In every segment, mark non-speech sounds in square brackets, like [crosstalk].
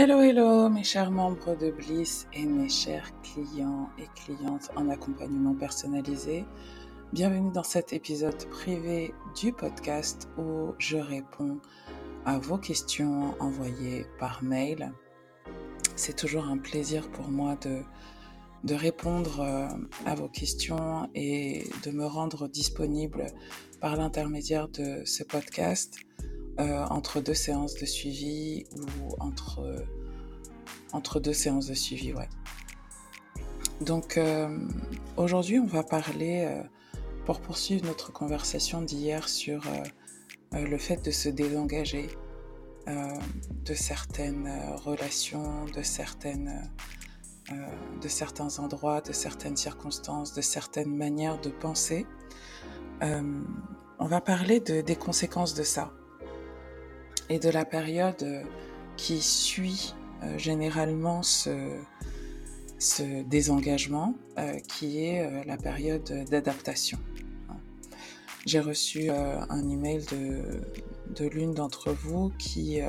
Hello, hello, mes chers membres de Bliss et mes chers clients et clientes en accompagnement personnalisé. Bienvenue dans cet épisode privé du podcast où je réponds à vos questions envoyées par mail. C'est toujours un plaisir pour moi de, de répondre euh, à vos questions et de me rendre disponible par l'intermédiaire de ce podcast euh, entre deux séances de suivi ou entre, entre deux séances de suivi, ouais. Donc euh, aujourd'hui, on va parler, euh, pour poursuivre notre conversation d'hier sur le fait de se désengager de certaines relations, de certaines... de certains endroits, de certaines circonstances, de certaines manières de penser. on va parler de, des conséquences de ça et de la période euh, qui suit euh, généralement ce, ce désengagement, euh, qui est la période d'adaptation. J'ai reçu un email de, de l'une d'entre vous qui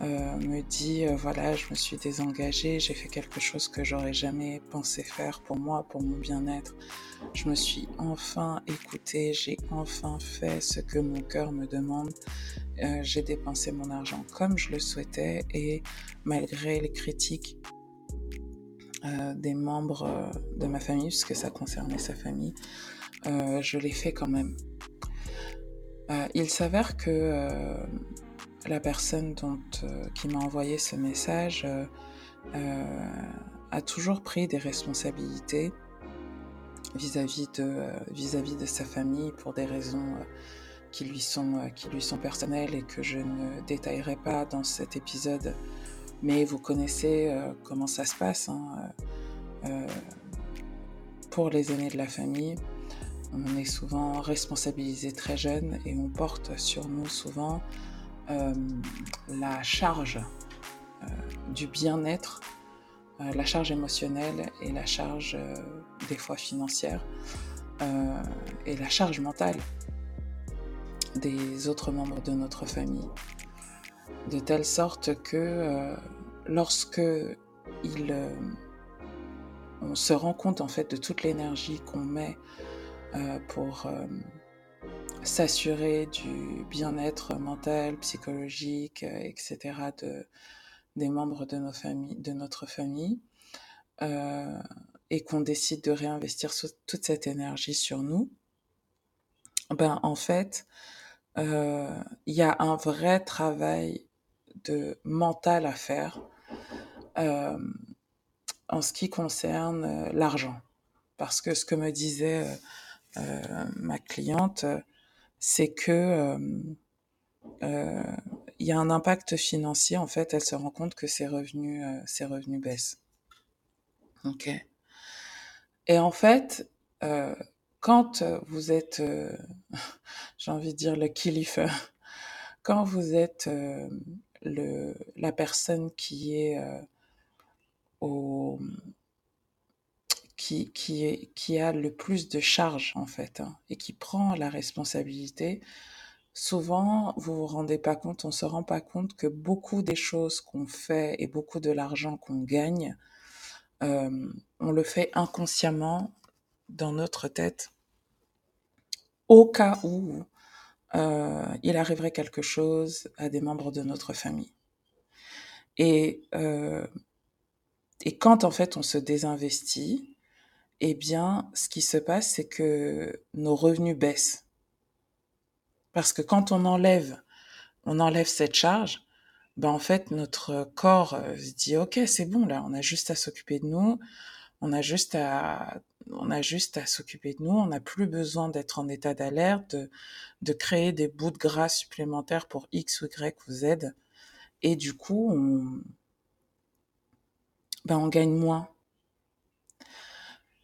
me dit voilà, je me suis désengagée, j'ai fait quelque chose que j'aurais jamais pensé faire pour moi, pour mon bien-être. Je me suis enfin écoutée, j'ai enfin fait ce que mon cœur me demande. Euh, j'ai dépensé mon argent comme je le souhaitais et malgré les critiques euh, des membres euh, de ma famille, puisque ça concernait sa famille, je l'ai fait quand même. il s'avère que la personne dont, qui m'a envoyé ce message a toujours pris des responsabilités vis-à-vis de, vis-à-vis de sa famille pour des raisons qui lui sont, euh, qui lui sont personnelles et que je ne détaillerai pas dans cet épisode. Mais vous connaissez euh, comment ça se passe. Hein, euh, pour les aînés de la famille, on est souvent responsabilisé très jeune et on porte sur nous souvent la charge du bien-être, la charge émotionnelle et la charge des fois financière et la charge mentale des autres membres de notre famille. De telle sorte que euh, lorsque euh, on se rend compte en fait de toute l'énergie qu'on met euh, pour s'assurer du bien-être mental, psychologique, etc. De, des membres de, de notre famille, et qu'on décide de réinvestir toute cette énergie sur nous, ben en fait, il y a un vrai travail de mental à faire euh, en ce qui concerne euh, l'argent. Parce que ce que me disait ma cliente, c'est que il y a un impact financier. En fait, elle se rend compte que ses revenus, ses revenus baissent. Ok. Et en fait, quand vous êtes, [laughs] j'ai envie de dire le kilifer, [laughs] quand vous êtes le, la personne qui est au, qui, qui, est, qui a le plus de charge en fait hein, et qui prend la responsabilité, souvent vous vous rendez pas compte, on se rend pas compte que beaucoup des choses qu'on fait et beaucoup de l'argent qu'on gagne, euh, on le fait inconsciemment dans notre tête au cas où euh, il arriverait quelque chose à des membres de notre famille. Et, euh, et quand en fait on se désinvestit, eh bien, ce qui se passe, c'est que nos revenus baissent. Parce que quand on enlève, on enlève cette charge, ben en fait notre corps se dit ok c'est bon là, on a juste à s'occuper de nous, on a juste à on a juste à s'occuper de nous, on n'a plus besoin d'être en état d'alerte, de, créer des bouts de gras supplémentaires pour X ou Y ou Z. Et du coup, on, ben on gagne moins.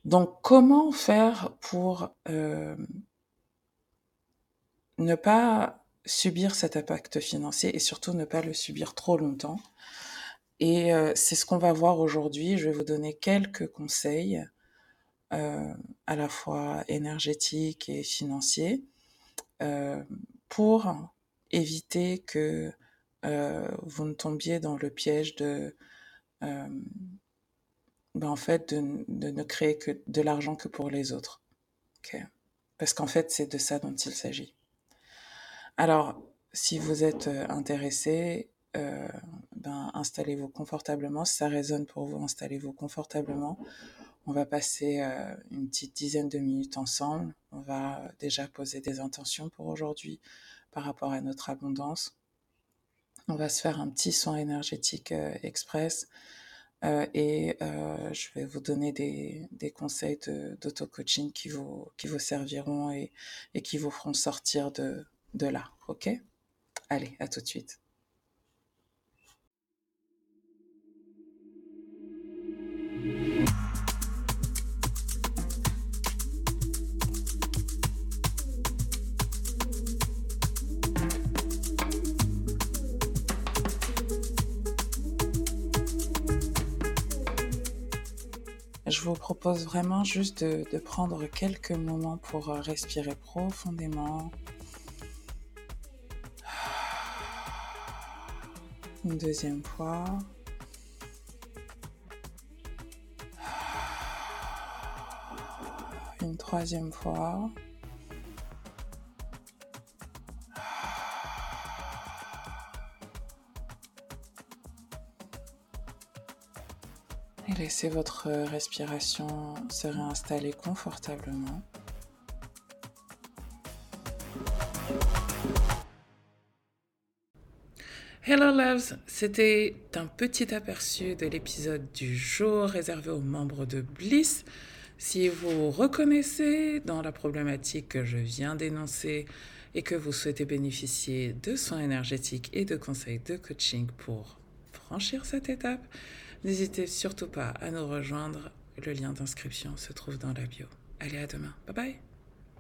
Donc, comment faire pour euh, ne pas subir cet impact financier et surtout ne pas le subir trop longtemps? Et euh, c'est ce qu'on va voir aujourd'hui. Je vais vous donner quelques conseils euh, à la fois énergétique et financier, euh, pour éviter que vous ne tombiez dans le piège de, ben en fait, de, ne créer que de l'argent que pour les autres. Parce qu'en fait, c'est de ça dont il s'agit. Alors, si vous êtes intéressé, euh, ben, installez-vous confortablement. Si ça résonne pour vous, installez-vous confortablement. On va passer euh, une petite dizaine de minutes ensemble. On va déjà poser des intentions pour aujourd'hui par rapport à notre abondance. On va se faire un petit soin énergétique euh, express euh, et euh, je vais vous donner des, des conseils d'auto-coaching qui vous, qui vous serviront et, et qui vous feront sortir de, de là. OK? Allez, à tout de suite. Je vous propose vraiment juste de, prendre quelques moments pour respirer profondément. [sighs] Une deuxième fois. [sighs] Une troisième fois. Laissez votre respiration se réinstaller confortablement. Hello loves, c'était un petit aperçu de l'épisode du jour réservé aux membres de Bliss. Si vous reconnaissez dans la problématique que je viens d'énoncer et que vous souhaitez bénéficier de soins énergétiques et de conseils de coaching pour franchir cette étape, n'hésitez surtout pas à nous rejoindre. Le lien d'inscription se trouve dans la bio. Allez, à demain. Bye bye.